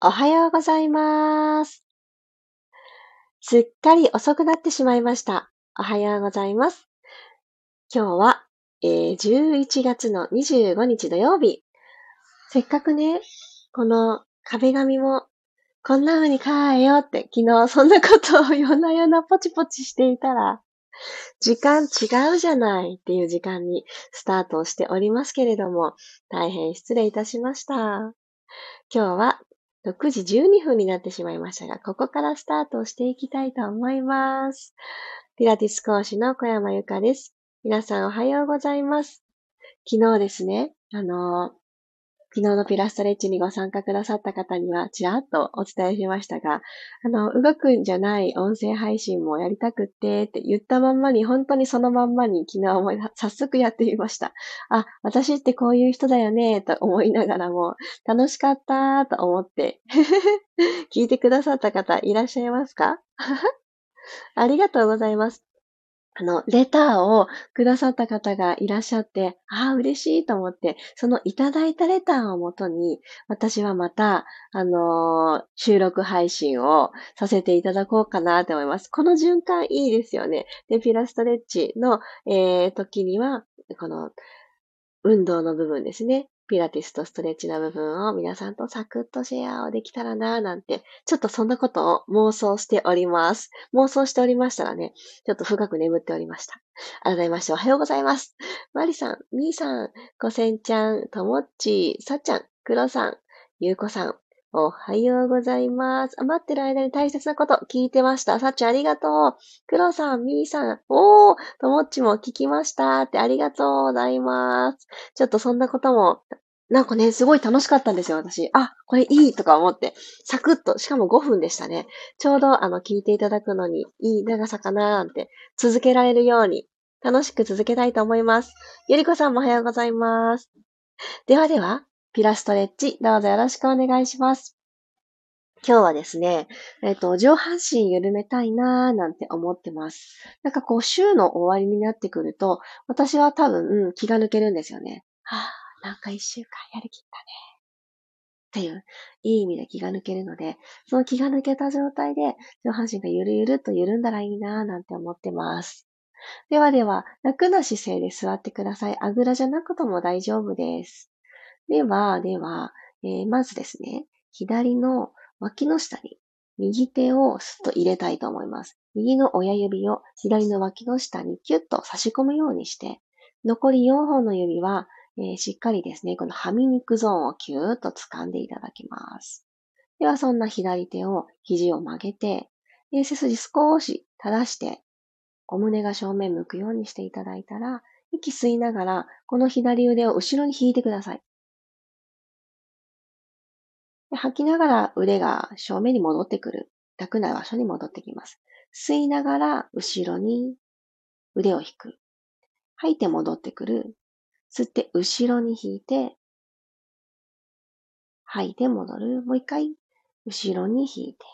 おはようございます。すっかり遅くなってしまいました。おはようございます。今日は、えー、11月の25日土曜日。せっかくね、この壁紙もこんな風に変えようって昨日そんなことを夜な夜なポチポチしていたら、時間違うじゃないっていう時間にスタートしておりますけれども、大変失礼いたしました。今日は6時12分になってしまいましたが、ここからスタートをしていきたいと思います。ピラティス講師の小山由かです。皆さんおはようございます。昨日ですね、あの、昨日のピラストレッチにご参加くださった方にはちらっとお伝えしましたが、あの、動くんじゃない音声配信もやりたくってって言ったまんまに、本当にそのまんまに昨日も早速やってみました。あ、私ってこういう人だよねと思いながらも、楽しかったと思って 聞いてくださった方いらっしゃいますか？ありがとうございます。あの、レターをくださった方がいらっしゃって、ああ、嬉しいと思って、そのいただいたレターをもとに、私はまた、あのー、収録配信をさせていただこうかなと思います。この循環いいですよね。で、ピラストレッチの、えー、時には、この、運動の部分ですね。ピラティスとストレッチの部分を皆さんとサクッとシェアをできたらなぁなんて、ちょっとそんなことを妄想しております。妄想しておりましたらね、ちょっと深く眠っておりました。改めましておはようございます。マリさん、ミーさん、コセンちゃん、ともっち、さっちゃん、クロさん、ゆうこさん、おはようございます。待ってる間に大切なこと聞いてました。さっちありがとう。クロさん、ミーさん、おー、ともっちも聞きましたってありがとうございます。ちょっとそんなことも、なんかね、すごい楽しかったんですよ、私。あ、これいいとか思って。サクッと、しかも5分でしたね。ちょうど、あの、聞いていただくのにいい長さかなーなんて、続けられるように、楽しく続けたいと思います。ゆりこさんもおはようございます。ではでは、ピラストレッチ、どうぞよろしくお願いします。今日はですね、えっ、ー、と、上半身緩めたいなーなんて思ってます。なんかこう、週の終わりになってくると、私は多分、うん、気が抜けるんですよね。はぁ、なんか一週間やりきったね。っていう、いい意味で気が抜けるので、その気が抜けた状態で、上半身がゆるゆるっと緩んだらいいなーなんて思ってます。ではでは、楽な姿勢で座ってください。あぐらじゃなくとも大丈夫です。では、では、えー、まずですね、左の脇の下に右手をスッと入れたいと思います。右の親指を左の脇の下にキュッと差し込むようにして、残り4本の指は、えー、しっかりですね、このはみ肉ゾーンをキューッと掴んでいただきます。では、そんな左手を肘を曲げて、背筋少し正して、お胸が正面向くようにしていただいたら、息吸いながら、この左腕を後ろに引いてください。吐きながら腕が正面に戻ってくる。痛くな場所に戻ってきます。吸いながら後ろに腕を引く。吐いて戻ってくる。吸って後ろに引いて、吐いて戻る。もう一回、後ろに引いて、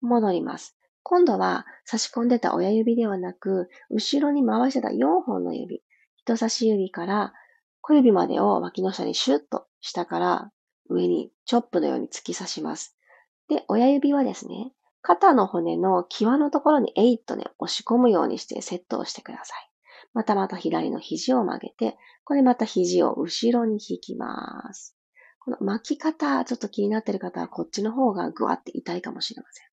戻ります。今度は差し込んでた親指ではなく、後ろに回してた4本の指、人差し指から小指までを脇の下にシュッと下から上にチョップのように突き刺します。で、親指はですね、肩の骨の際のところにえいっとね、押し込むようにしてセットをしてください。またまた左の肘を曲げて、これまた肘を後ろに引きます。この巻き方、ちょっと気になっている方はこっちの方がぐわって痛いかもしれません。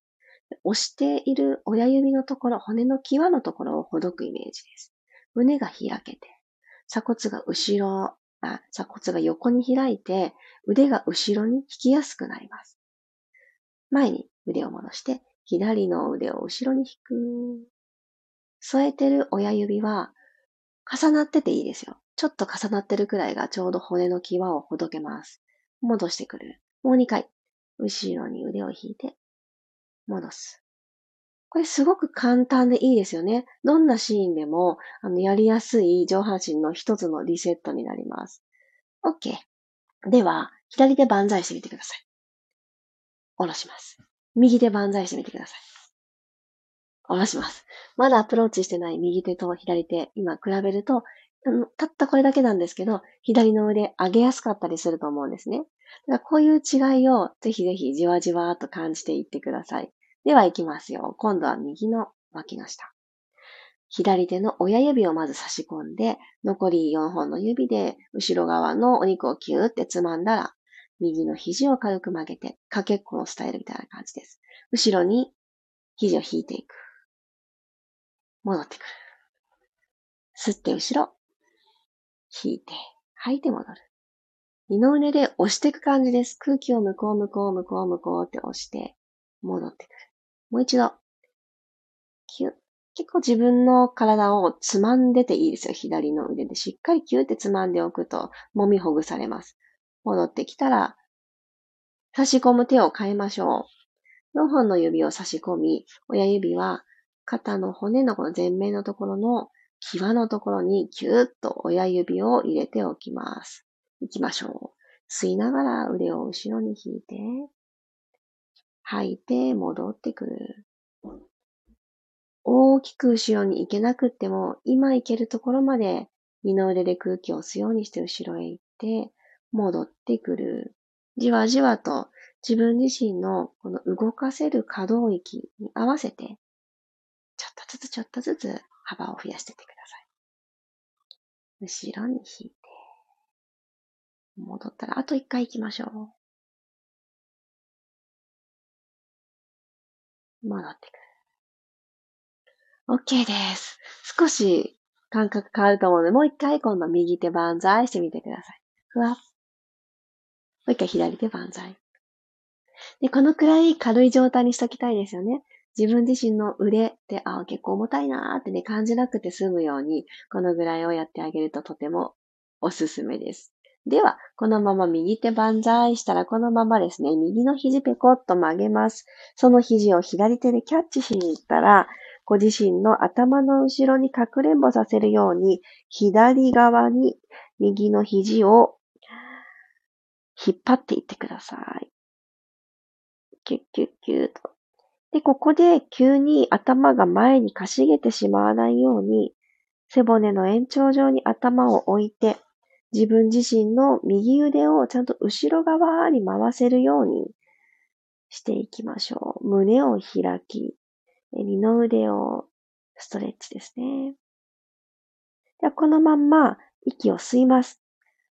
押している親指のところ、骨の際のところをほどくイメージです。胸が開けて、鎖骨が後ろ、鎖骨が横に開いて、腕が後ろに引きやすくなります。前に腕を戻して、左の腕を後ろに引く。添えてる親指は重なってていいですよ。ちょっと重なってるくらいがちょうど骨の際をほどけます。戻してくる。もう2回。後ろに腕を引いて、戻す。これすごく簡単でいいですよね。どんなシーンでも、あの、やりやすい上半身の一つのリセットになります。OK。では、左手万歳してみてください。下ろします。右手万歳してみてください。下ろします。まだアプローチしてない右手と左手、今比べると、たったこれだけなんですけど、左の腕上げやすかったりすると思うんですね。だからこういう違いをぜひぜひじわじわと感じていってください。では行きますよ。今度は右の脇の下。左手の親指をまず差し込んで、残り4本の指で後ろ側のお肉をキューってつまんだら、右の肘を軽く曲げて、かけっこのスタイルみたいな感じです。後ろに肘を引いていく。戻ってくる。吸って後ろ。引いて、吐いて戻る。二の腕で押していく感じです。空気を向こう向こう向こう向こうって押して、戻ってくる。もう一度。キュッ。結構自分の体をつまんでていいですよ。左の腕で。しっかりキューってつまんでおくと、揉みほぐされます。戻ってきたら、差し込む手を変えましょう。4本の指を差し込み、親指は肩の骨のこの前面のところの際のところにキューッと親指を入れておきます。行きましょう。吸いながら腕を後ろに引いて、吐いて戻ってくる。大きく後ろに行けなくっても、今行けるところまで二の腕で空気を吸うようにして後ろへ行って、戻ってくる。じわじわと自分自身のこの動かせる可動域に合わせて、ちょっとずつちょっとずつ幅を増やしていってください。後ろに引いて、戻ったらあと一回行きましょう。戻ってくる。OK です。少し感覚変わると思うので、もう一回今度右手万歳してみてください。ふわっ。もう一回左手万歳。で、このくらい軽い状態にしときたいですよね。自分自身の腕って、ああ、結構重たいなーってね、感じなくて済むように、このぐらいをやってあげるととてもおすすめです。では、このまま右手万歳したら、このままですね、右の肘ペコッと曲げます。その肘を左手でキャッチしに行ったら、ご自身の頭の後ろにかくれんぼさせるように、左側に右の肘を引っ張っていってください。キュッキュッキュッと。で、ここで急に頭が前にかしげてしまわないように、背骨の延長上に頭を置いて、自分自身の右腕をちゃんと後ろ側に回せるようにしていきましょう。胸を開き、二の腕をストレッチですね。では、このまんま息を吸います。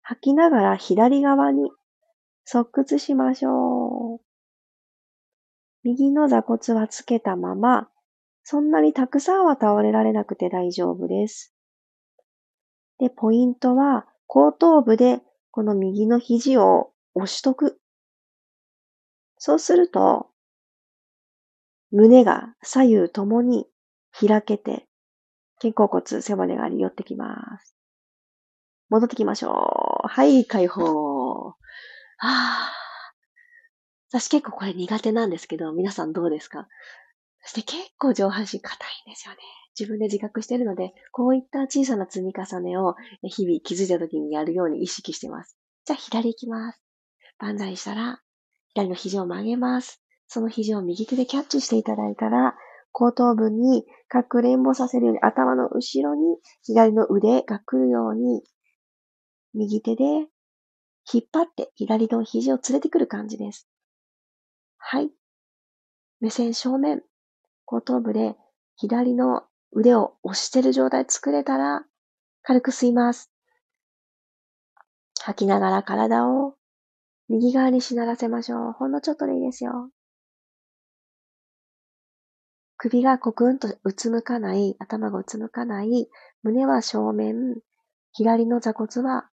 吐きながら左側に側屈しましょう。右の座骨はつけたまま、そんなにたくさんは倒れられなくて大丈夫です。で、ポイントは後頭部でこの右の肘を押しとく。そうすると、胸が左右ともに開けて、肩甲骨、背骨が寄ってきます。戻ってきましょう。はい、解放。はあ。私結構これ苦手なんですけど、皆さんどうですか？そして結構上半身硬いんですよね。自分で自覚しているので、こういった小さな積み重ねを日々気づいた時にやるように意識してます。じゃあ左行きます。万歳したら、左の肘を曲げます。その肘を右手でキャッチしていただいたら、後頭部にかくれんぼさせるように頭の後ろに左の腕が来るように、右手で引っ張って左の肘を連れてくる感じです。はい。目線正面。後頭部で左の腕を押してる状態作れたら、軽く吸います。吐きながら体を右側にしならせましょう。ほんのちょっとでいいですよ。首がコクンとうつむかない、頭がうつむかない、胸は正面、左の座骨は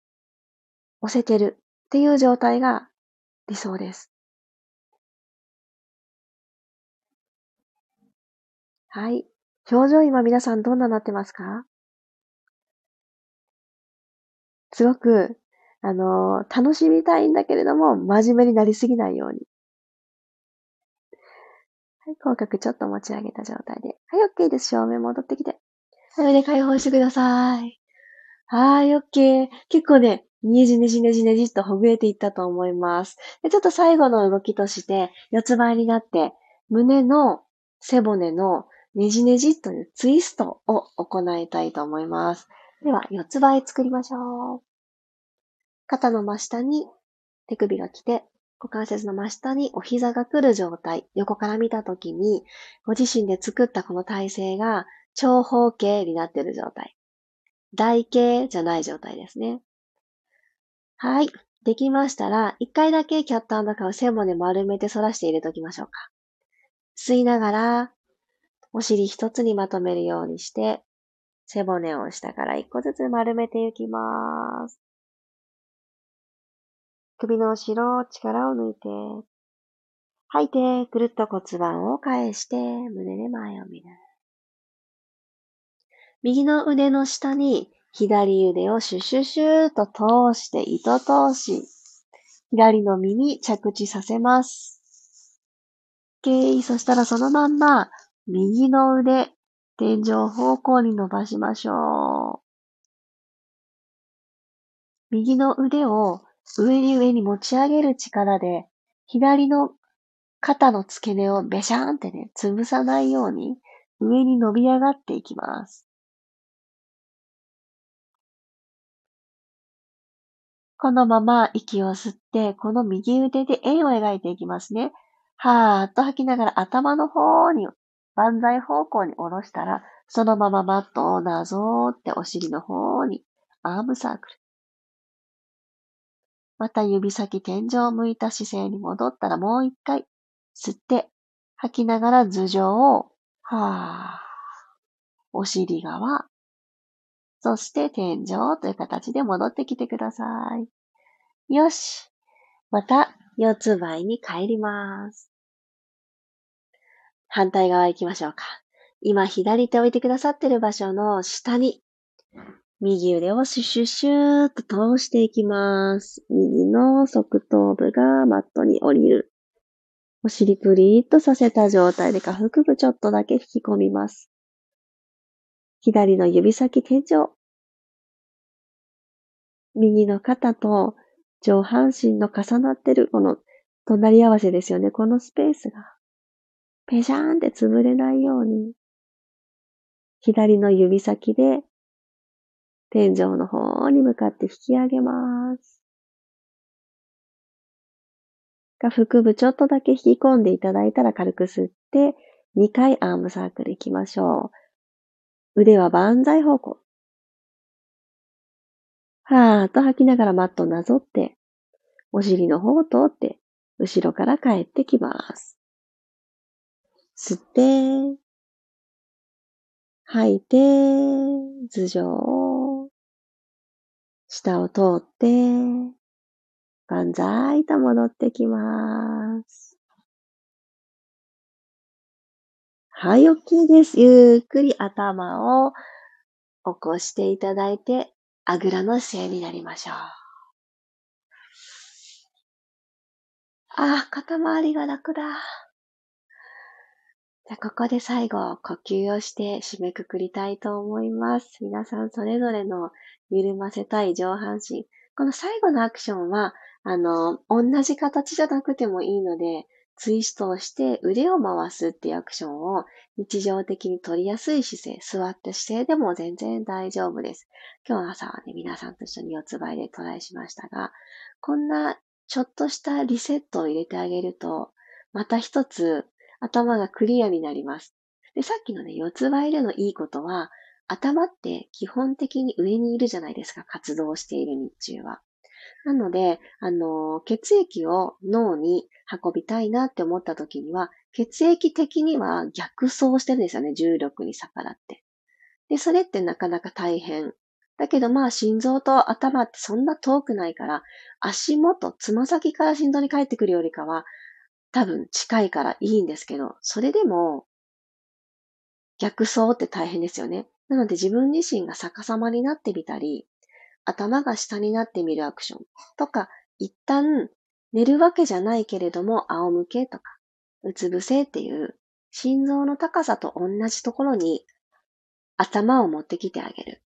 押せてるっていう状態が理想です。はい。表情今皆さんどんななってますか？すごく、あの、楽しみたいんだけれども、真面目になりすぎないように。はい、口角ちょっと持ち上げた状態で。はい、OK です。正面戻ってきて。はい、腕解放してください。はい、OK。結構ね、ねじねじねじねじっとほぐれていったと思います。でちょっと最後の動きとして、四つ倍になって、胸の背骨のねじねじというツイストを行いたいと思います。では、四つ倍作りましょう。肩の真下に手首が来て、股関節の真下にお膝が来る状態。横から見たときに、ご自身で作ったこの体勢が長方形になっている状態。台形じゃない状態ですね。はい。できましたら、一回だけキャットカウ背骨丸めて反らして入れておきましょうか。吸いながら、お尻一つにまとめるようにして、背骨を下から一個ずつ丸めていきます。首の後ろ、力を抜いて、吐いて、くるっと骨盤を返して、胸で前を見る。右の腕の下に左腕をシュシュシューと通して糸通し、左の耳着地させます。OK。そしたらそのまんま、右の腕、天井方向に伸ばしましょう。右の腕を上に上に持ち上げる力で、左の肩の付け根をべしゃーんってね、潰さないように上に伸び上がっていきます。このまま息を吸って、この右腕で円を描いていきますね。はーっと吐きながら頭の方に、万歳方向に下ろしたら、そのままマットをなぞーってお尻の方にアームサークル。また指先天井を向いた姿勢に戻ったらもう一回吸って吐きながら頭上を、はー、お尻側、そして天井という形で戻ってきてください。よし。また四つ倍に帰ります。反対側行きましょうか。今左手置いてくださってる場所の下に右腕をシュシュシューっと通していきます。右の側頭部がマットに降りる。お尻プリーっとさせた状態で下腹部ちょっとだけ引き込みます。左の指先天井。右の肩と上半身の重なってるこの隣り合わせですよね。このスペースが。ペシャーンって潰れないように。左の指先で天井の方に向かって引き上げます。下腹部ちょっとだけ引き込んでいただいたら軽く吸って、2回アームサークル行きましょう。腕は万歳方向。はーっと吐きながらマットなぞって、お尻の方を通って、後ろから帰ってきます。吸って、吐いて、頭上、下を通って、万歳と戻ってきます。はい、OK です。ゆっくり頭を起こしていただいて、あぐらの姿勢になりましょう。ああ、肩周りが楽だ。じゃここで最後、呼吸をして締めくくりたいと思います。皆さんそれぞれの緩ませたい上半身。この最後のアクションは、あの、同じ形じゃなくてもいいので、ツイストをして腕を回すっていうアクションを日常的に取りやすい姿勢、座った姿勢でも全然大丈夫です。今日の朝はね、皆さんと一緒に四つ倍でトライしましたが、こんなちょっとしたリセットを入れてあげると、また一つ頭がクリアになります。で、さっきのね、四つ倍でのいいことは、頭って基本的に上にいるじゃないですか、活動している日中は。なので、あの、血液を脳に運びたいなって思った時には、血液的には逆走してるんですよね、重力に逆らって。で、それってなかなか大変。だけどまあ心臓と頭ってそんな遠くないから、足元、つま先から心臓に帰ってくるよりかは、多分近いからいいんですけど、それでも逆走って大変ですよね。なので自分自身が逆さまになってみたり、頭が下になってみるアクションとか、一旦寝るわけじゃないけれども仰向けとか、うつ伏せっていう心臓の高さと同じところに頭を持ってきてあげる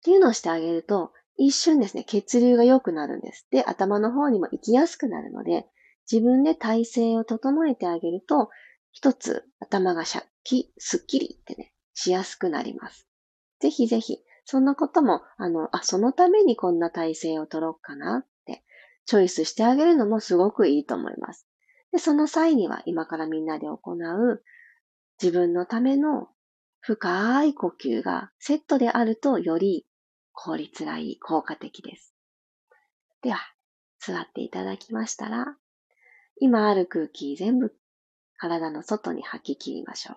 っていうのをしてあげると、一瞬ですね、血流が良くなるんです。で、頭の方にも行きやすくなるので、自分で体勢を整えてあげると、一つ頭がシャッキ、スッキリってね、しやすくなります。ぜひぜひ、そんなことも、あの、あ、そのためにこんな体勢を取ろうかなって、チョイスしてあげるのもすごくいいと思います。で、その際には今からみんなで行う自分のための深い呼吸がセットであるとより効率がいい、効果的です。では、座っていただきましたら、今ある空気全部体の外に吐き切りましょう。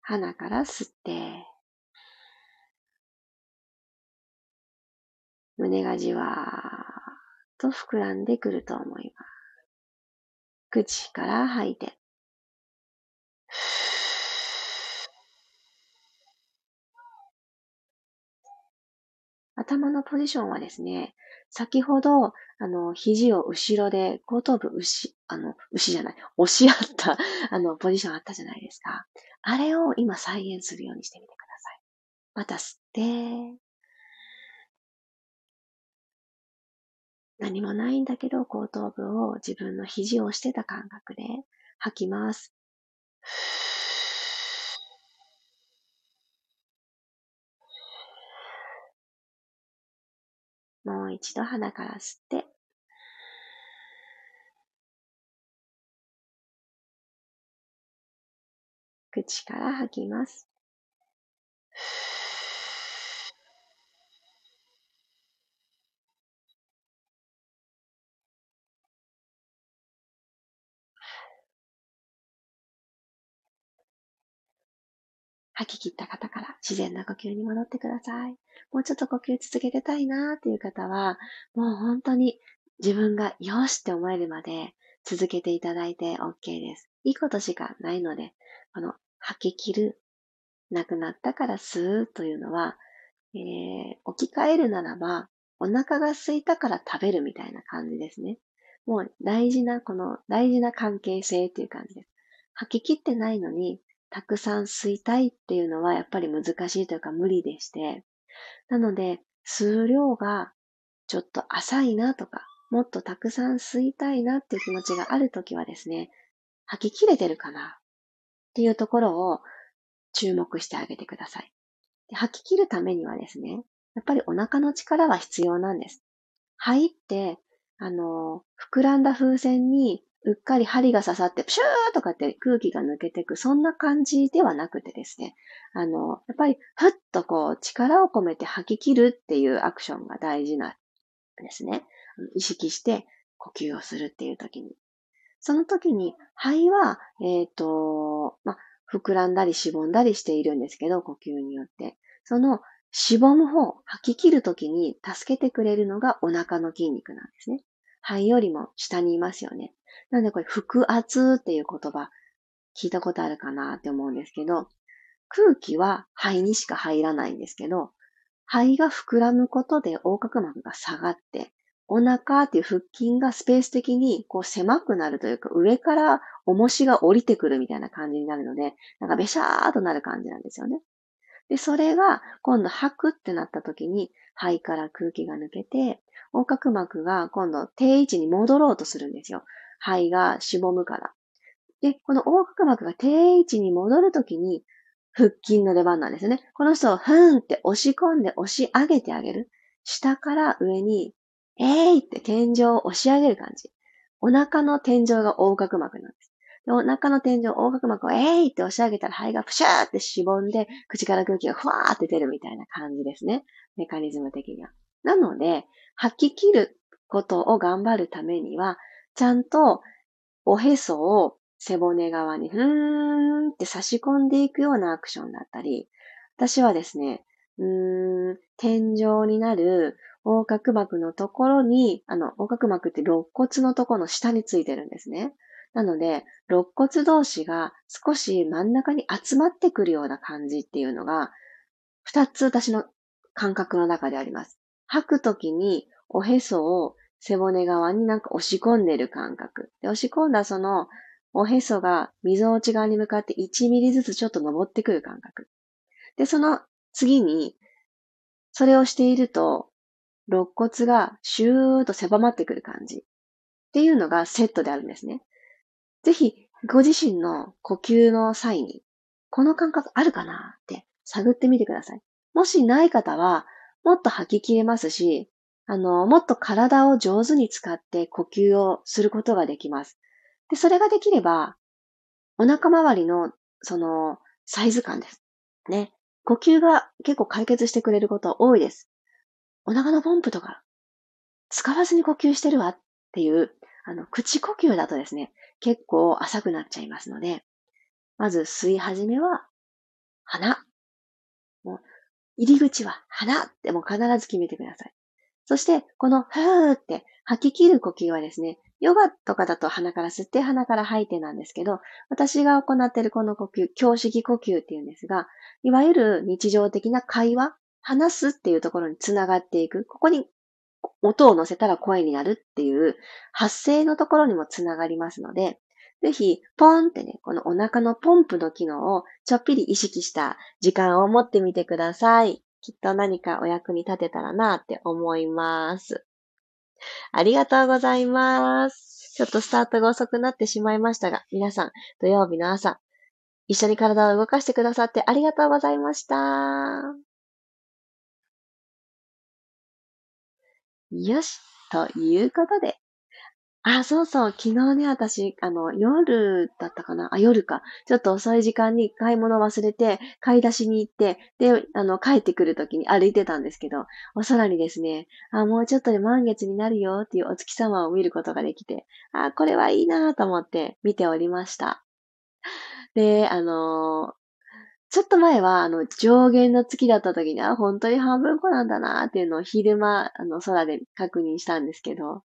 鼻から吸って、胸がじわーっと膨らんでくると思います。口から吐いて。頭のポジションはですね、先ほど、あの、肘を後ろで、後頭部牛、あの、牛じゃない、押し合った、あの、ポジションあったじゃないですか。あれを今再現するようにしてみてください。また吸って、何もないんだけど、後頭部を自分の肘を押してた感覚で吐きます。もう一度鼻から吸って、口から吐きます。吐き切った方から自然な呼吸に戻ってください。もうちょっと呼吸続けてたいなっていう方は、もう本当に自分がよしって思えるまで続けていただいて OK です。いいことしかないので、この吐き切る、なくなったから吸うというのは、えー、置き換えるならば、お腹が空いたから食べるみたいな感じですね。もう大事な、この大事な関係性っていう感じです。吐き切ってないのに、たくさん吸いたいっていうのはやっぱり難しいというか無理でして、なので、吸う量がちょっと浅いなとか、もっとたくさん吸いたいなっていう気持ちがあるときはですね、吐き切れてるかな？っていうところを注目してあげてください。で吐き切るためにはですね、やっぱりお腹の力は必要なんです。肺って、あの、膨らんだ風船にうっかり針が刺さって、プシューとかって空気が抜けていく、そんな感じではなくてですね、あの、やっぱり、ふっとこう、力を込めて吐き切るっていうアクションが大事なんですね。意識して呼吸をするっていう時に。その時に、肺は、えっ、ー、と、ま膨らんだりしぼんだりしているんですけど、呼吸によって。その、しぼむ方、吐き切る時に助けてくれるのがお腹の筋肉なんですね。肺よりも下にいますよね。なのでこれ、腹圧っていう言葉、聞いたことあるかなって思うんですけど、空気は肺にしか入らないんですけど、肺が膨らむことで横隔膜が下がって、お腹っていう腹筋がスペース的にこう狭くなるというか、上から重しが降りてくるみたいな感じになるので、なんかべしゃーとなる感じなんですよね。で、それが今度吐くってなった時に肺から空気が抜けて、横隔膜が今度定位置に戻ろうとするんですよ。肺がしぼむから。で、この横隔膜が定位置に戻るときに腹筋の出番なんですね。この人をふーんって押し込んで押し上げてあげる。下から上に、えーいって天井を押し上げる感じ。お腹の天井が横隔膜なんです。でお腹の天井、横隔膜をえーいって押し上げたら肺がプシャーってしぼんで、口から空気がふわーって出るみたいな感じですね。メカニズム的には。なので、吐き切ることを頑張るためには、ちゃんとおへそを背骨側にふーんって差し込んでいくようなアクションだったり、私はですね、うーん、天井になる横隔膜のところに、あの、横隔膜って肋骨のところの下についてるんですね。なので、肋骨同士が少し真ん中に集まってくるような感じっていうのが、二つ私の感覚の中であります。吐くときにおへそを背骨側になんか押し込んでる感覚。で、押し込んだそのおへそが溝落ち側に向かって1ミリずつちょっと登ってくる感覚。で、その次に、それをしていると、肋骨がシューッと狭まってくる感じ。っていうのがセットであるんですね。ぜひ、ご自身の呼吸の際に、この感覚あるかなって探ってみてください。もしない方は、もっと吐き切れますし、あの、もっと体を上手に使って呼吸をすることができます。で、それができれば、お腹周りの、その、サイズ感です。ね。呼吸が結構解決してくれること多いです。お腹のポンプとか、使わずに呼吸してるわっていう、あの、口呼吸だとですね、結構浅くなっちゃいますので、まず吸い始めは、鼻。もう、入り口は鼻ってもう必ず決めてください。そして、このふーって吐き切る呼吸はですね、ヨガとかだと鼻から吸って鼻から吐いてなんですけど、私が行っているこの呼吸、胸式呼吸っていうんですが、いわゆる日常的な会話、話すっていうところにつながっていく。ここに音を乗せたら声になるっていう発声のところにもつながりますので、ぜひ、ポンってね、このお腹のポンプの機能をちょっぴり意識した時間を持ってみてください。きっと何かお役に立てたらなって思います。ありがとうございます。ちょっとスタートが遅くなってしまいましたが、皆さん、土曜日の朝、一緒に体を動かしてくださってありがとうございました。よし。ということで。あ、そうそう。昨日ね、私、あの、夜だったかな？あ、夜か。ちょっと遅い時間に買い物忘れて、買い出しに行って、で、あの、帰ってくる時に歩いてたんですけど、お空にですね、あ、もうちょっとで満月になるよっていうお月様を見ることができて、あ、これはいいなと思って見ておりました。で、あのちょっと前は、あの、上限の月だった時に、あ、本当に半分子なんだなっていうのを昼間、あの、空で確認したんですけど、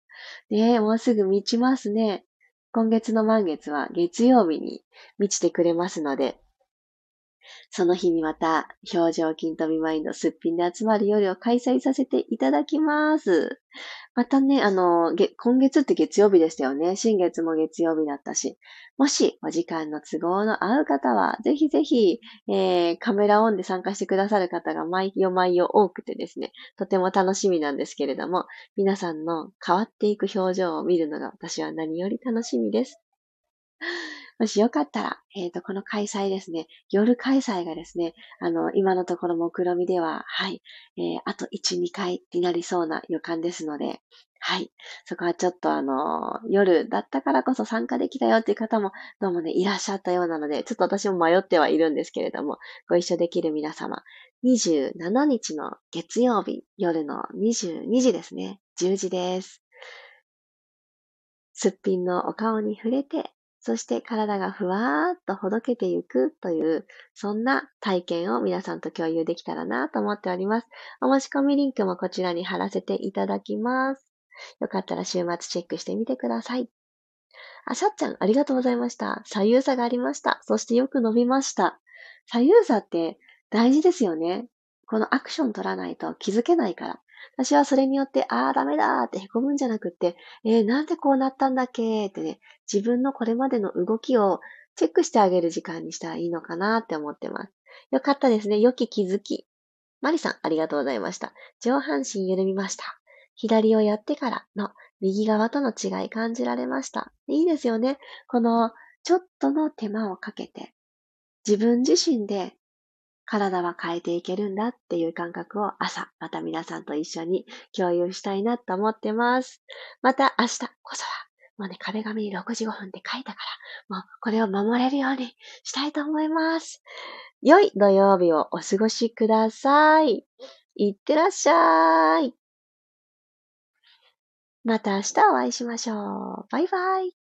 ねえもうすぐ満ちますね。今月の満月は月曜日に満ちてくれますので、その日にまた、表情筋とビマインドすっぴんで集まる夜を開催させていただきます。またね、あの、今月って月曜日でしたよね。新月も月曜日だったし。もし、お時間の都合の合う方は、ぜひぜひ、えー、カメラオンで参加してくださる方が毎夜毎夜多くてですね、とても楽しみなんですけれども、皆さんの変わっていく表情を見るのが私は何より楽しみです。もしよかったら、えっ、ー、と、この開催ですね、夜開催がですね、あの、今のところ目論みでは、はい、えー、あと1、2回になりそうな予感ですので、はい。そこはちょっとあの、夜だったからこそ参加できたよっていう方もどうもね、いらっしゃったようなので、ちょっと私も迷ってはいるんですけれども、ご一緒できる皆様、27日の月曜日、夜の22時ですね、10時です。すっぴんのお顔に触れて、そして体がふわーっとほどけていくという、そんな体験を皆さんと共有できたらなと思っております。お申し込みリンクもこちらに貼らせていただきます。よかったら週末チェックしてみてください。あ、しゃっちゃん、ありがとうございました。左右差がありました。そしてよく伸びました。左右差って大事ですよね。このアクション取らないと気づけないから。私はそれによって、ああ、ダメだって凹むんじゃなくって、えー、なんでこうなったんだっけ？ってね、自分のこれまでの動きをチェックしてあげる時間にしたらいいのかなって思ってます。よかったですね。良き気づき。マリさん、ありがとうございました。上半身緩みました。左をやってからの右側との違い感じられました。いいですよね。このちょっとの手間をかけて、自分自身で体は変えていけるんだっていう感覚を朝、また皆さんと一緒に共有したいなと思ってます。また明日こそは、もうね、壁紙に6時5分って書いたから、もうこれを守れるようにしたいと思います。良い土曜日をお過ごしください。いってらっしゃい。また明日お会いしましょう。バイバイ。